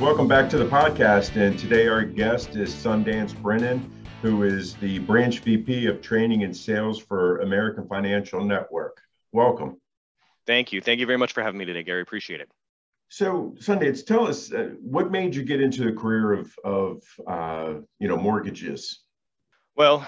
Welcome back to the podcast. And today our guest is Sundance Brennan, who is the branch VP of training and sales for American Financial Network. Welcome. Thank you. Thank you very much for having me today, Gary. Appreciate it. So, Sundance, tell us uh, what made you get into the career of, of uh, you know, mortgages? Well,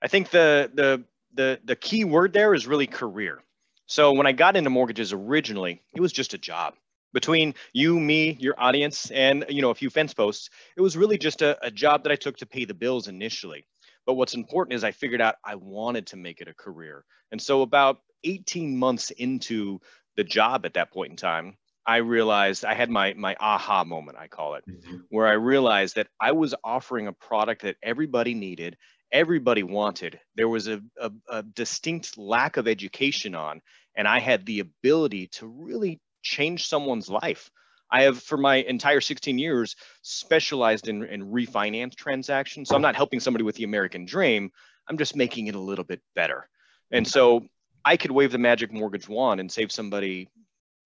I think the, the, the, the key word there is really career. So when I got into mortgages originally, it was just a job between you, me, your audience, and you know a few fence posts, it was really just a, a job that I took to pay the bills initially. But what's important is I figured out I wanted to make it a career. And so about 18 months into the job at that point in time, I realized I had my my aha moment, I call it, mm-hmm. where I realized that I was offering a product that everybody needed, everybody wanted. There was a, a, a distinct lack of education on, and I had the ability to really change someone's life. I have, for my entire 16 years, specialized in, in refinance transactions. So I'm not helping somebody with the American dream. I'm just making it a little bit better. And so I could wave the magic mortgage wand and save somebody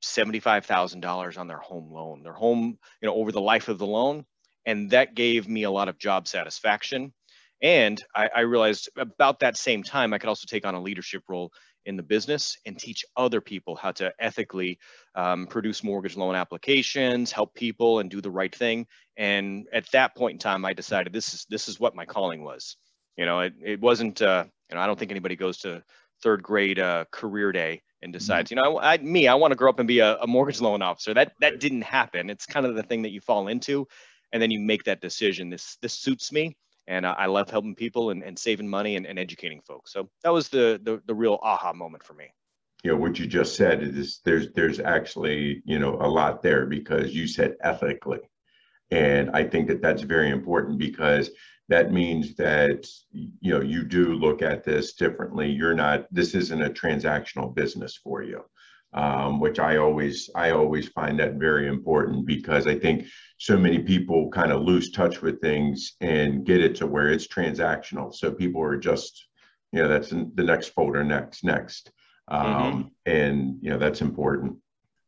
$75,000 on their home loan, their home, you know, over the life of the loan. And that gave me a lot of job satisfaction. And I, I realized about that same time, I could also take on a leadership role in the business and teach other people how to ethically um, produce mortgage loan applications, help people, and do the right thing. And at that point in time, I decided this is this is what my calling was. You know, it, it wasn't. Uh, you know, I don't think anybody goes to third grade uh, career day and mm-hmm. decides, you know, I, me, I want to grow up and be a, a mortgage loan officer. That that didn't happen. It's kind of the thing that you fall into, and then you make that decision. This this suits me and uh, I love helping people and, and saving money and, and educating folks. So that was the, the the real aha moment for me. You know what you just said is there's there's actually you know a lot there because you said ethically, and I think that that's very important because that means that you know you do look at this differently. You're not this isn't a transactional business for you um, which I always I always find that very important because I think so many people kind of lose touch with things and get it to where it's transactional. So people are just you know that's the next folder next next, um, mm-hmm. and you know that's important.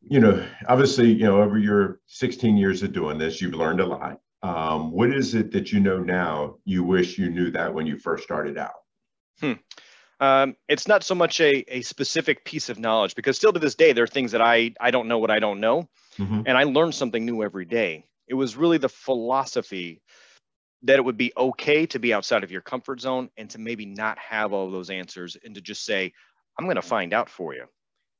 You know, obviously, you know, over your 16 years of doing this, you've learned a lot. Um, what is it that you know now you wish you knew that when you first started out? Hmm. Um, it's not so much a, a specific piece of knowledge because still to this day there are things that I I don't know what I don't know, mm-hmm. and I learn something new every day. It was really the philosophy that it would be okay to be outside of your comfort zone and to maybe not have all those answers and to just say, I'm going to find out for you.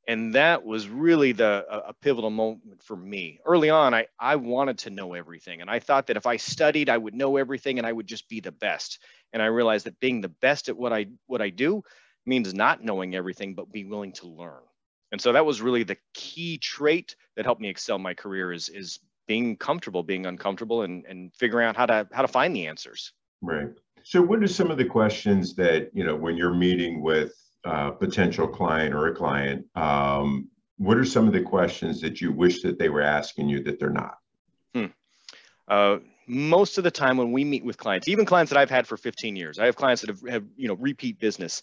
And that was really the a, a pivotal moment for me. Early on, I, I wanted to know everything. And I thought that if I studied, I would know everything and I would just be the best and i realized that being the best at what i what i do means not knowing everything but be willing to learn and so that was really the key trait that helped me excel my career is is being comfortable being uncomfortable and and figuring out how to how to find the answers right so what are some of the questions that you know when you're meeting with a potential client or a client um, what are some of the questions that you wish that they were asking you that they're not hmm. uh, most of the time when we meet with clients, even clients that I've had for 15 years, I have clients that have, have you know repeat business.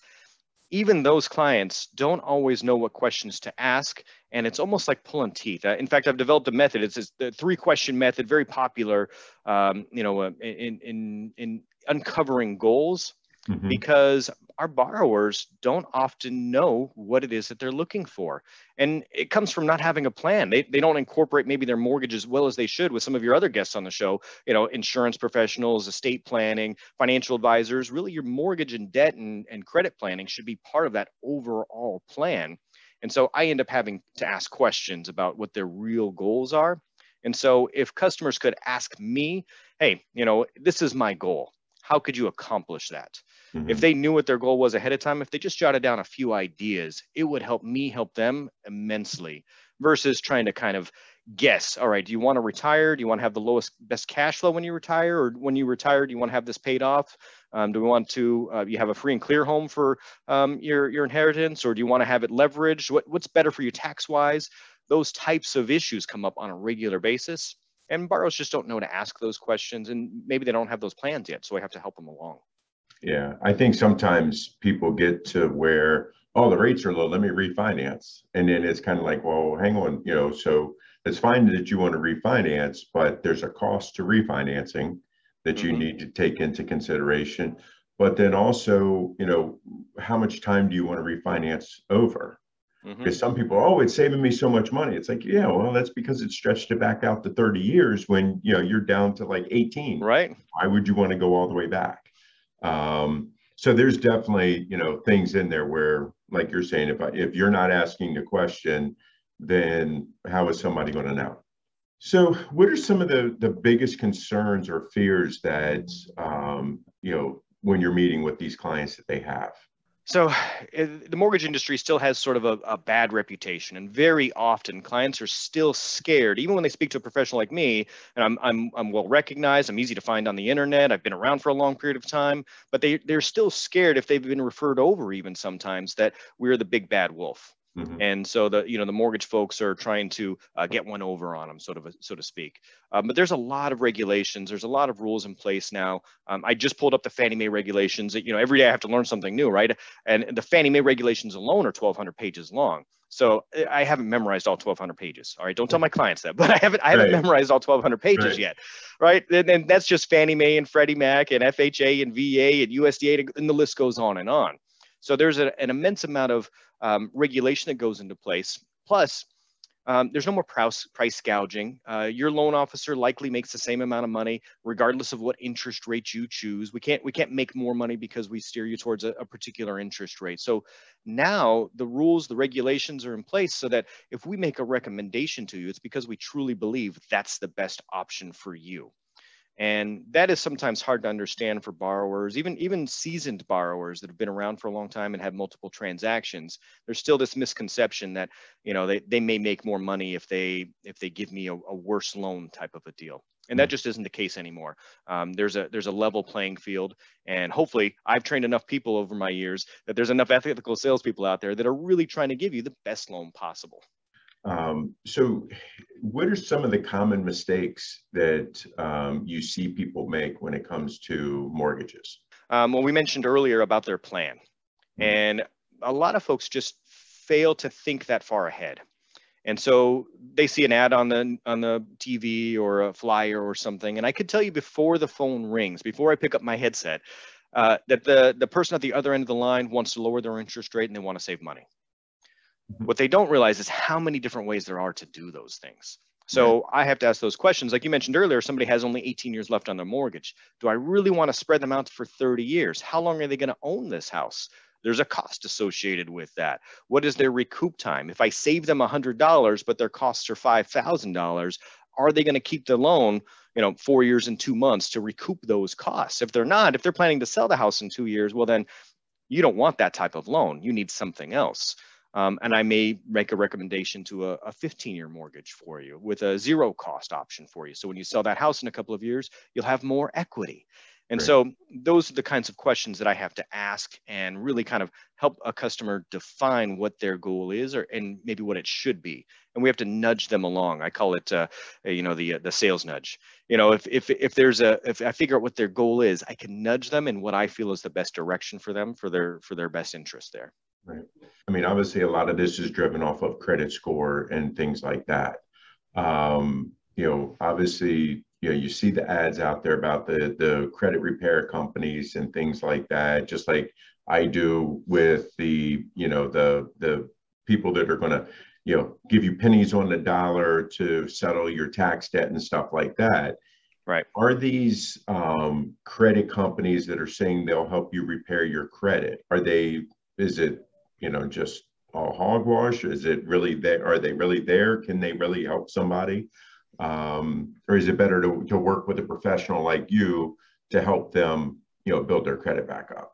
Even those clients don't always know what questions to ask, and it's almost like pulling teeth. Uh, in fact, I've developed a method. It's a three question method, very popular, um, you know, uh, in in in uncovering goals mm-hmm. because our borrowers don't often know what it is that they're looking for. And it comes from not having a plan. They, they don't incorporate maybe their mortgage as well as they should with some of your other guests on the show, you know, insurance professionals, estate planning, financial advisors. Really, your mortgage and debt and, and credit planning should be part of that overall plan. And so I end up having to ask questions about what their real goals are. And so if customers could ask me, hey, you know, this is my goal how could you accomplish that? Mm-hmm. If they knew what their goal was ahead of time, if they just jotted down a few ideas, it would help me help them immensely versus trying to kind of guess. All right, do you want to retire? Do you want to have the lowest best cash flow when you retire, or when you retire, do you want to have this paid off? Um, do we want to uh, you have a free and clear home for um, your your inheritance, or do you want to have it leveraged? What what's better for you tax wise? Those types of issues come up on a regular basis, and borrowers just don't know to ask those questions, and maybe they don't have those plans yet. So I have to help them along. Yeah, I think sometimes people get to where oh the rates are low, let me refinance, and then it's kind of like well hang on, you know so it's fine that you want to refinance, but there's a cost to refinancing that you mm-hmm. need to take into consideration. But then also, you know, how much time do you want to refinance over? Mm-hmm. Because some people, oh, it's saving me so much money. It's like, yeah, well, that's because it stretched it back out to 30 years when you know you're down to like 18. Right. Why would you want to go all the way back? Um, so there's definitely, you know, things in there where, like you're saying, if I, if you're not asking the question, then how is somebody going to know? So, what are some of the the biggest concerns or fears that um, you know when you're meeting with these clients that they have? So, eh, the mortgage industry still has sort of a, a, bad reputation, and very often clients are still scared, even when they speak to a professional like me. And I'm I'm I'm well recognized. I'm easy to find on the internet. I've been around for a long period of time, but they they're still scared if they've been referred over, even sometimes that we're the big bad wolf. Mm-hmm. And so the you know the mortgage folks are trying to uh, get one over on them, sort of a, so to speak. Um, but there's a lot of regulations. There's a lot of rules in place now. Um, I just pulled up the Fannie Mae regulations. That, you know, every day I have to learn something new, right? And the Fannie Mae regulations alone are 1,200 pages long. So I haven't memorized all 1,200 pages. All right, don't tell my clients that, but I haven't I haven't right. memorized all 1,200 pages right. yet, right? And, and that's just Fannie Mae and Freddie Mac and FHA and VA and USDA, and the list goes on and on. So there's a, an immense amount of um, regulation that goes into place. Plus, um, there's no more price, price gouging. Uh, your loan officer likely makes the same amount of money regardless of what interest rate you choose. We can't we can't make more money because we steer you towards a, a particular interest rate. So now the rules, the regulations are in place so that if we make a recommendation to you, it's because we truly believe that's the best option for you. And that is sometimes hard to understand for borrowers, even, even seasoned borrowers that have been around for a long time and have multiple transactions. There's still this misconception that, you know, they, they may make more money if they if they give me a, a worse loan type of a deal. And that mm. just isn't the case anymore. Um, there's a there's a level playing field, and hopefully, I've trained enough people over my years that there's enough ethical salespeople out there that are really trying to give you the best loan possible. Um, so, what are some of the common mistakes that um, you see people make when it comes to mortgages? Um, well, we mentioned earlier about their plan, mm-hmm. and a lot of folks just fail to think that far ahead. And so they see an ad on the on the TV or a flyer or something, and I could tell you before the phone rings, before I pick up my headset, uh, that the the person at the other end of the line wants to lower their interest rate and they want to save money. Mm-hmm. What they don't realize is how many different ways there are to do those things. So yeah. I have to ask those questions. Like you mentioned earlier, somebody has only 18 years left on their mortgage. Do I really want to spread them out for 30 years? How long are they going to own this house? There's a cost associated with that. What is their recoup time? If I save them $100, but their costs are $5,000, are they going to keep the loan, you know, four years and two months to recoup those costs? If they're not, if they're planning to sell the house in two years, well, then you don't want that type of loan. You need something else. Um, and I may make a recommendation to a, a 15 year mortgage for you with a zero cost option for you. So when you sell that house in a couple of years, you'll have more equity. And right. so those are the kinds of questions that I have to ask and really kind of help a customer define what their goal is or and maybe what it should be. And we have to nudge them along. I call it, uh, you know, the the sales nudge. You know, if if if there's a if I figure out what their goal is, I can nudge them in what I feel is the best direction for them for their for their best interest there. Right. I mean, obviously, a lot of this is driven off of credit score and things like that. Um, you know, obviously, you know, you see the ads out there about the the credit repair companies and things like that, just like I do with the, you know, the the people that are going to, you know, give you pennies on the dollar to settle your tax debt and stuff like that. Right. Are these um, credit companies that are saying they'll help you repair your credit? Are they? Is it you know, just all hogwash? Is it really there? Are they really there? Can they really help somebody? Um, or is it better to, to work with a professional like you to help them, you know, build their credit back up?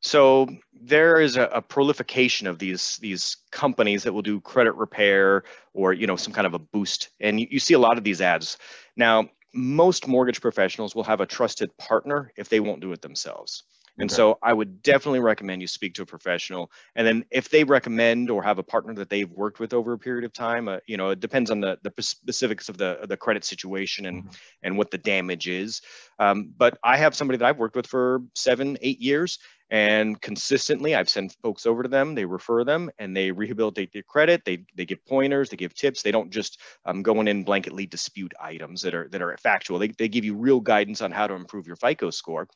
So there is a, a, proliferation of these these companies that will do credit repair or you know some kind of a boost, and you, you see a lot of these ads. Now, most mortgage professionals will have a trusted partner if they won't do it themselves. And okay. so I would definitely recommend you speak to a professional. And then if they recommend or have a partner that they've worked with over a period of time, uh, you know, it depends on the, the specifics of the, the credit situation and, mm-hmm. and what the damage is. Um, but I have somebody that I've worked with for seven, eight years and consistently i've sent folks over to them they refer them and they rehabilitate their credit they, they give pointers they give tips they don't just um, go in and blanketly dispute items that are that are factual they, they give you real guidance on how to improve your fico score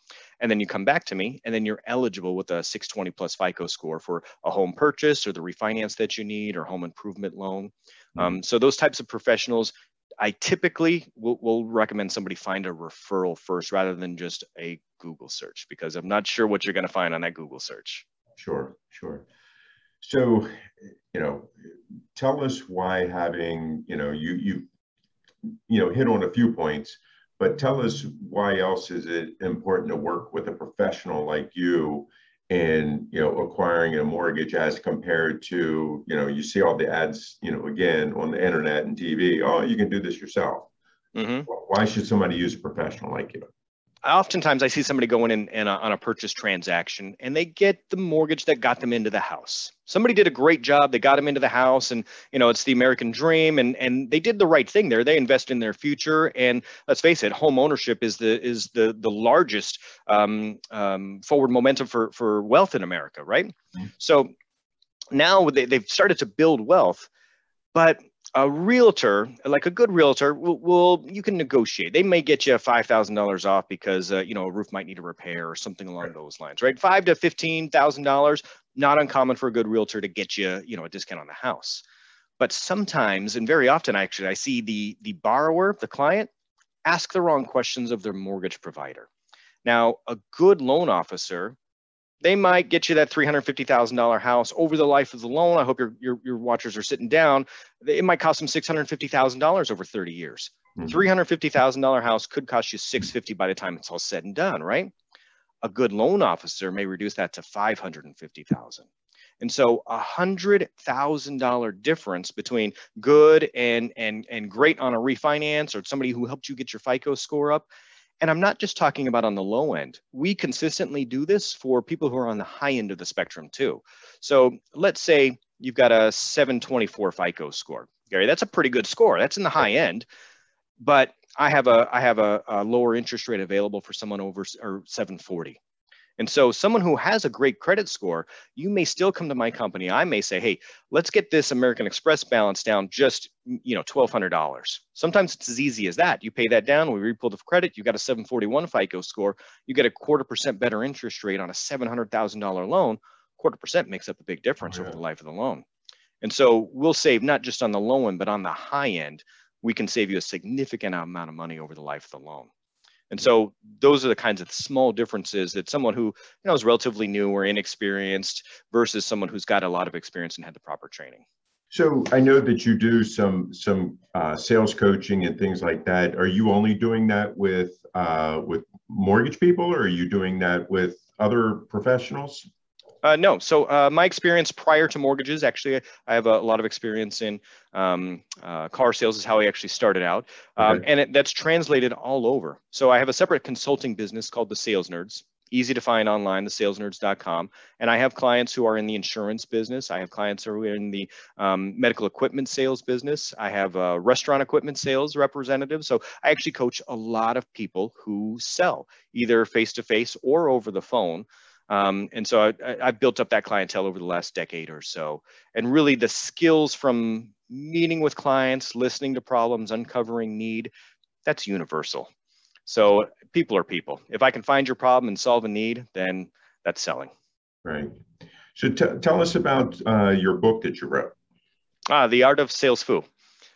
and then you come back to me and then you're eligible with a 620 plus fico score for a home purchase or the refinance that you need or home improvement loan mm-hmm. um, so those types of professionals I typically will, will, recommend somebody find a referral first rather than just a Google search because I'm not sure what you're going to find on that Google search. Sure, sure. So, you know, tell us why having, you know, you you you know hit on a few points, but tell us why else is it important to work with a professional like you in you know acquiring a mortgage as compared to you know you see all the ads you know again on the internet and tv oh you can do this yourself mm-hmm. why should somebody use a professional like you oftentimes I see somebody going in, in a, on a purchase transaction and they get the mortgage that got them into the house. Somebody did a great job. They got them into the house and, you know, it's the American dream and, and they did the right thing there. They invest in their future. And let's face it, home ownership is the, is the, the largest um, um, forward momentum for, for wealth in America, right? Mm-hmm. So now they, they've started to build wealth, but a realtor, like a good realtor, will, will, you can negotiate. They may get you five thousand dollars off because uh, you know a roof might need a repair or something along right. those lines, right? Five to fifteen thousand dollars, not uncommon for a good realtor to get you, you know, a discount on the house. But sometimes, and very often, actually, I see the the borrower, the client, ask the wrong questions of their mortgage provider. Now, a good loan officer they might get you that $350,000 house over the life of the loan. I hope your, your, your watchers are sitting down. It might cost them $650,000 over 30 years. Mm-hmm. $350,000 house could cost you 650 by the time it's all said and done, right? A good loan officer may reduce that to 550,000. And so a hundred thousand dollar difference between good and and and great on a refinance or somebody who helped you get your FICO score up and I'm not just talking about on the low end. We consistently do this for people who are on the high end of the spectrum too. So let's say you've got a 724 FICO score. Gary, that's a pretty good score. That's in the high end. But I have a I have a, a lower interest rate available for someone over or 740. And so someone who has a great credit score, you may still come to my company. I may say, hey, let's get this American Express balance down just, mm, you know, $1,200. Sometimes it's as easy as that. You pay that down, we repull the credit, you got a 741 FICO score, you get a quarter percent better interest rate on a $700,000 loan. Quarter percent makes up a big difference oh, yeah. over the life of the loan. And so we'll save not just on the low end, but on the high end, we can save you a significant amount of money over the life of the loan. And so those are the kinds of small differences that someone who you know is relatively new or inexperienced versus someone who's got a lot of experience and had the proper training. So I know that you do some some uh, sales coaching and things like that. Are you only doing that with uh, with mortgage people, or are you doing that with other professionals? Uh, no. So uh, my experience prior to mortgages, actually, I have a, a lot of experience in um, uh, car sales. Is how I actually started out, um, okay. and it, that's translated all over. So I have a separate consulting business called the Sales Nerds. Easy to find online, thesalesnerds.com. And I have clients who are in the insurance business. I have clients who are in the um, medical equipment sales business. I have a restaurant equipment sales representative. So I actually coach a lot of people who sell either face to face or over the phone. Um, and so I, have built up that clientele over the last decade or so. And really the skills from meeting with clients, listening to problems, uncovering need, that's universal. So people are people. If I can find your problem and solve a need, then that's selling. Right. So t- tell us about uh, your book that you wrote. Ah, The Art of SalesFu.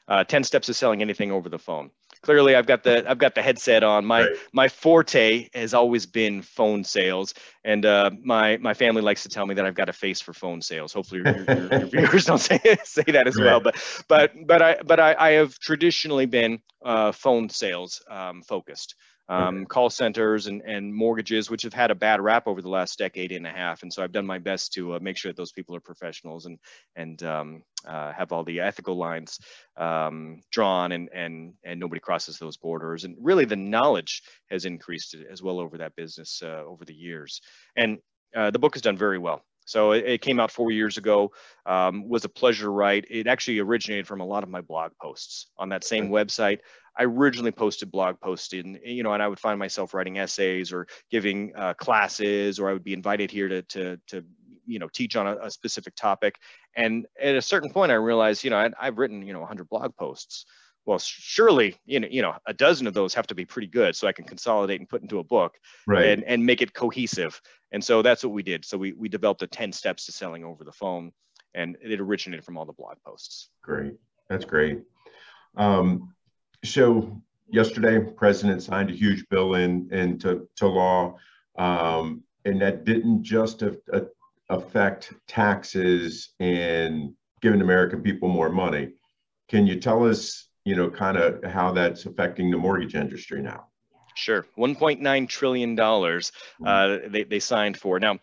Uh, 10 steps to selling anything over the phone clearly I've got the I've got the headset on. My right. my forte has always been phone sales, and uh, my my family likes to tell me that I've got a face for phone sales. Hopefully, your, your, your viewers don't say say that as right. well. But but but I but I, I have traditionally been uh, phone sales um, focused um, okay. call centers and, and mortgages, which have had a bad rap over the last decade and a half. And so I've done my best to uh, make sure that those people are professionals and and um, uh, have all the ethical lines um, drawn and and and nobody crosses those borders. And really, the knowledge has increased as well over that business uh, over the years. And uh, the book has done very well. So it, it, came out four years ago. Um, was a pleasure to write. It actually originated from a lot of my blog posts on that same website. I originally posted blog posts in, you know, and I would find myself writing essays or giving uh, classes, or I would be invited here to, to, to you know, teach on a, a specific topic. And at a certain point, I realized, you know, i have written, you know, 100 blog posts. Well, surely, you know, you know, a dozen of those have to be pretty good, so I can consolidate and put into a book, right. and and make it cohesive. And so that's what we did. So we we developed a 10 steps to selling over the phone, and it originated from all the blog posts. Great, that's great. Um, so yesterday, president signed a huge bill in into to law, um, and that didn't just a, a affect taxes and giving American people more money. Can you tell us, you know, kind of how that's affecting the mortgage industry now? Sure, 1.9 trillion dollars hmm. uh, they they signed for. Now,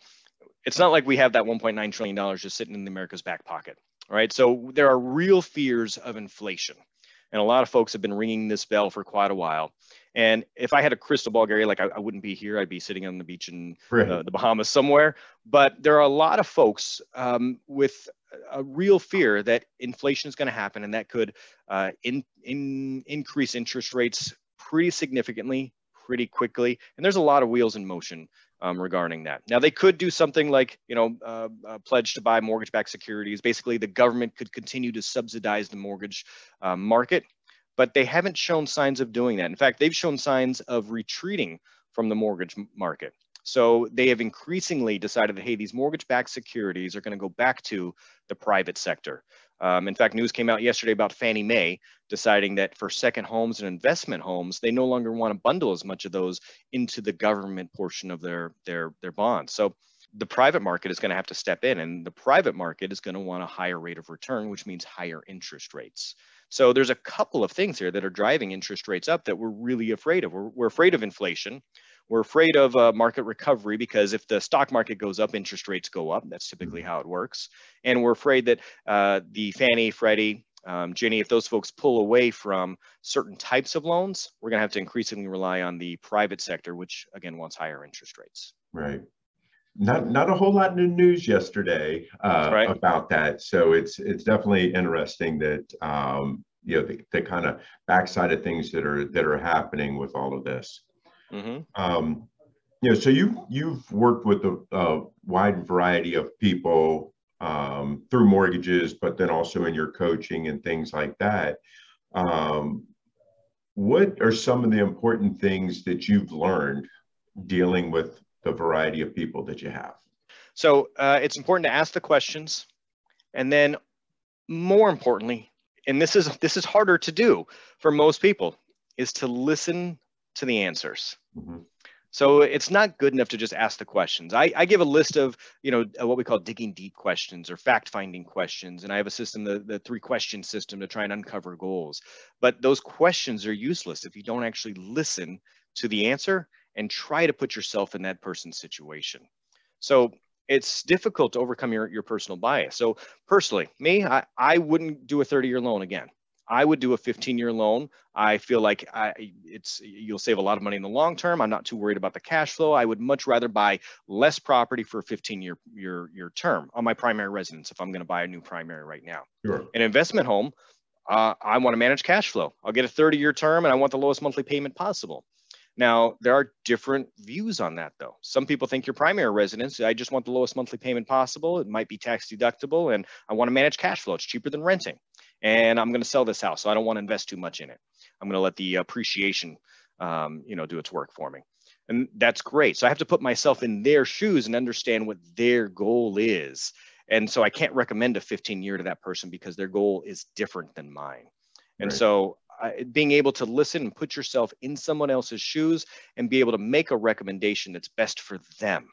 it's not like we have that 1.9 trillion dollars just sitting in America's back pocket, right? So there are real fears of inflation. And a lot of folks have been ringing this bell for quite a while. And if I had a crystal ball, Gary, like I, I wouldn't be here. I'd be sitting on the beach in right. uh, the Bahamas somewhere. But there are a lot of folks um, with a real fear that inflation is going to happen and that could uh, in, in, increase interest rates pretty significantly, pretty quickly. And there's a lot of wheels in motion um, regarding that. Now they could do something like, you know, uh, uh, pledge to buy mortgage-backed securities. Basically, the government could continue to subsidize the mortgage uh, market, but they haven't shown signs of doing that. In fact, they've shown signs of retreating from the mortgage market. So they have increasingly decided that, hey, these mortgage-backed securities are going to go back to the private sector. Um, in fact, news came out yesterday about Fannie Mae deciding that for second homes and investment homes, they no longer want to bundle as much of those into the government portion of their their their bonds. So the private market is going to have to step in, and the private market is going to want a higher rate of return, which means higher interest rates. So there's a couple of things here that are driving interest rates up that we're really afraid of. We're, we're afraid of inflation. We're afraid of uh, market recovery because if the stock market goes up, interest rates go up. That's typically how it works. And we're afraid that uh, the Fannie, Freddie, um, Ginnie, if those folks pull away from certain types of loans, we're going to have to increasingly rely on the private sector, which again wants higher interest rates. Right. Not not a whole lot in the news yesterday uh, right. about that. So it's it's definitely interesting that um, you know the, the kind of backside of things that are that are happening with all of this. Mm-hmm. Um, you know, so you you've worked with a, a wide variety of people um, through mortgages, but then also in your coaching and things like that. Um, what are some of the important things that you've learned dealing with the variety of people that you have? So uh, it's important to ask the questions, and then more importantly, and this is this is harder to do for most people, is to listen to the answers. Mm-hmm. So it's not good enough to just ask the questions. I, I give a list of, you know, what we call digging deep questions or fact-finding questions, and I have a system, the, the three-question system, to try and uncover goals. But those questions are useless if you don't actually listen to the answer and try to put yourself in that person's situation. So it's difficult to overcome your, your personal bias. So personally, me, I, I wouldn't do a 30-year loan again. I would do a 15 year loan. I feel like I, it's you'll save a lot of money in the long term. I'm not too worried about the cash flow. I would much rather buy less property for a 15 year year year term on my primary residence if I'm going to buy a new primary right now. Sure. An investment home, uh, I want to manage cash flow. I'll get a 30 year term and I want the lowest monthly payment possible. Now, there are different views on that though. Some people think your primary residence, I just want the lowest monthly payment possible. It might be tax deductible and I want to manage cash flow. It's cheaper than renting and I'm going to sell this house. So I don't want to invest too much in it. I'm going to let the appreciation, um, you know, do its work for me. And that's great. So I have to put myself in their shoes and understand what their goal is. And so I can't recommend a 15 year to that person because their goal is different than mine. And right. so being able to listen and put yourself in someone else's shoes and be able to make a recommendation that's best for them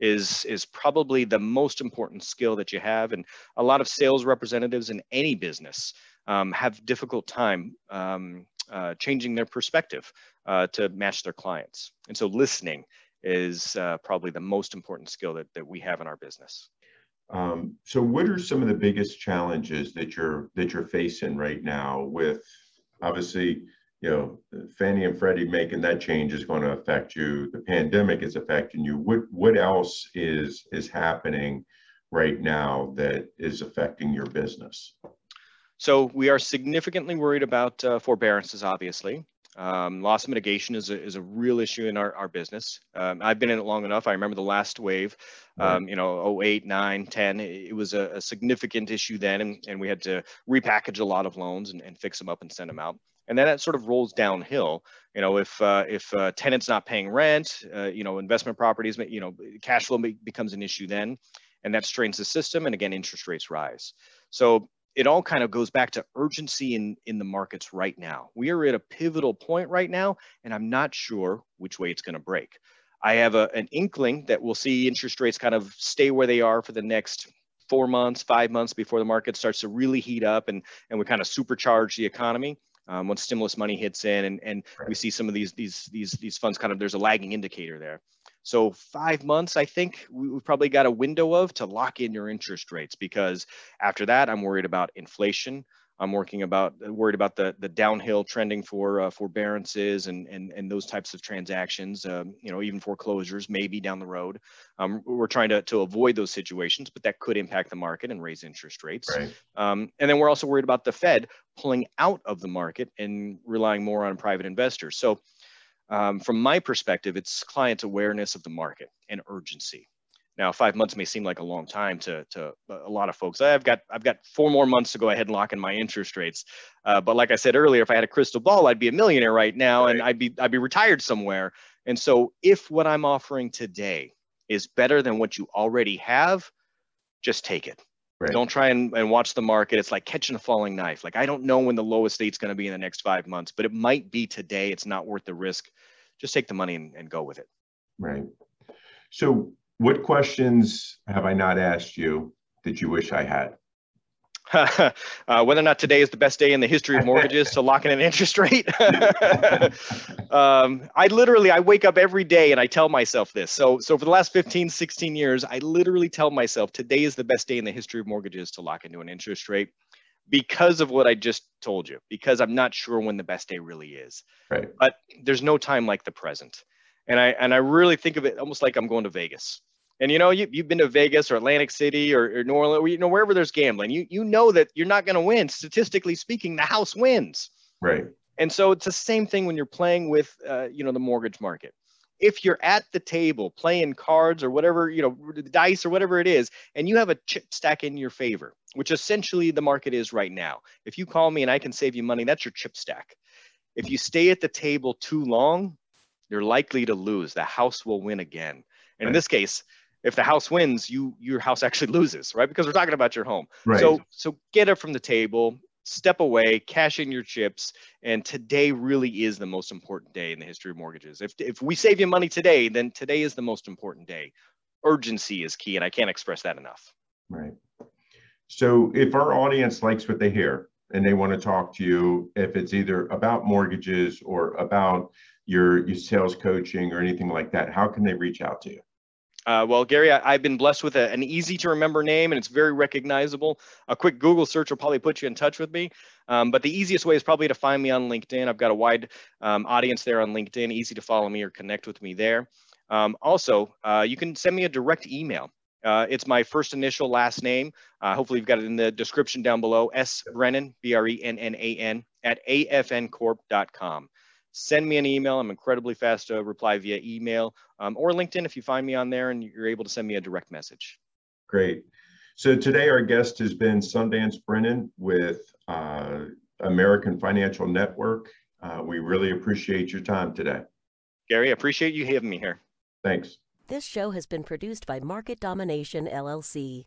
is is probably the most important skill that you have and a lot of sales representatives in any business um, have difficult time um, uh, changing their perspective uh, to match their clients. And so listening is uh, probably the most important skill that, that we have in our business. Um, so what are some of the biggest challenges that you're that you're facing right now with obviously you know, Fannie and Freddie making that change is going to affect you. The pandemic is affecting you. What what else is is happening right now that is affecting your business? So we are significantly worried about uh, forbearances, obviously. Um, loss mitigation is a, is a real issue in our, our business. Um, I've been in it long enough. I remember the last wave, um, you know, 08, 9, 10. It, was a, a, significant issue then, and, and we had to repackage a lot of loans and, and fix them up and send them out and then that sort of rolls downhill. You know, if uh, if uh, tenants not paying rent, uh, you know, investment properties, you know, cash flow becomes an issue then, and that strains the system. And again, interest rates rise. So it all kind of goes back to urgency in in the markets right now. We are at a pivotal point right now, and I'm not sure which way it's going to break. I have a, an inkling that we'll see interest rates kind of stay where they are for the next four months, five months before the market starts to really heat up and, and we kind of supercharge the economy um, once stimulus money hits in and, and right. we see some of these these these these funds kind of there's a lagging indicator there so five months i think we've probably got a window of to lock in your interest rates because after that i'm worried about inflation I'm working about worried about the the downhill trending for uh, forbearances and and and those types of transactions. Um, you know, even foreclosures maybe down the road. Um, we're trying to to avoid those situations, but that could impact the market and raise interest rates. Right. Um, and then we're also worried about the Fed pulling out of the market and relying more on private investors. So. Um, from my perspective, it's client awareness of the market and urgency. Now, five months may seem like a long time to, to a lot of folks. I've got I've got four more months to go ahead and lock in my interest rates. Uh, but like I said earlier, if I had a crystal ball, I'd be a millionaire right now, right. and I'd be I'd be retired somewhere. And so, if what I'm offering today is better than what you already have, just take it. Right. Don't try and, and watch the market. It's like catching a falling knife. Like I don't know when the lowest state's going to be in the next five months, but it might be today. It's not worth the risk. Just take the money and, and go with it. Right. So what questions have I not asked you that you wish I had? uh, whether or not today is the best day in the history of mortgages to lock in an interest rate. um, I literally, I wake up every day and I tell myself this. So, so for the last 15, 16 years, I literally tell myself today is the best day in the history of mortgages to lock into an interest rate because of what I just told you, because I'm not sure when the best day really is. Right. But there's no time like the present. And I, and I really think of it almost like I'm going to Vegas. And you know, you, you've been to Vegas or Atlantic City or, or New Orleans, or, you know, wherever there's gambling, you you know that you're not going to win. Statistically speaking, the house wins. Right. And so it's the same thing when you're playing with, uh, you know, the mortgage market. If you're at the table playing cards or whatever, you know, dice or whatever it is, and you have a chip stack in your favor, which essentially the market is right now. If you call me and I can save you money, that's your chip stack. If you stay at the table too long, you're likely to lose. The house will win again. And right. in this case, if the house wins, you your house actually loses, right? Because we're talking about your home. Right. So so get up from the table, step away, cash in your chips, and today really is the most important day in the history of mortgages. If if we save you money today, then today is the most important day. Urgency is key, and I can't express that enough. Right. So if our audience likes what they hear and they want to talk to you, if it's either about mortgages or about your, your sales coaching or anything like that, how can they reach out to you? Uh, well, Gary, I, have been blessed with a, an easy to remember name and it's very recognizable. A quick Google search will probably put you in touch with me. Um, but the easiest way is probably to find me on LinkedIn. I've got a wide um, audience there on LinkedIn, easy to follow me or connect with me there. Um, also, uh, you can send me a direct email. Uh, it's my first initial last name. Uh, hopefully, you've got it in the description down below. S Brennan, B R E N N A N, at afncorp.com send me an email. I'm incredibly fast to reply via email um, or LinkedIn if you find me on there and you're able to send me a direct message. Great. So today our guest has been Sundance Brennan with uh, American Financial Network. Uh, we really appreciate your time today. Gary, I appreciate you having me here. Thanks. This show has been produced by Market Domination LLC.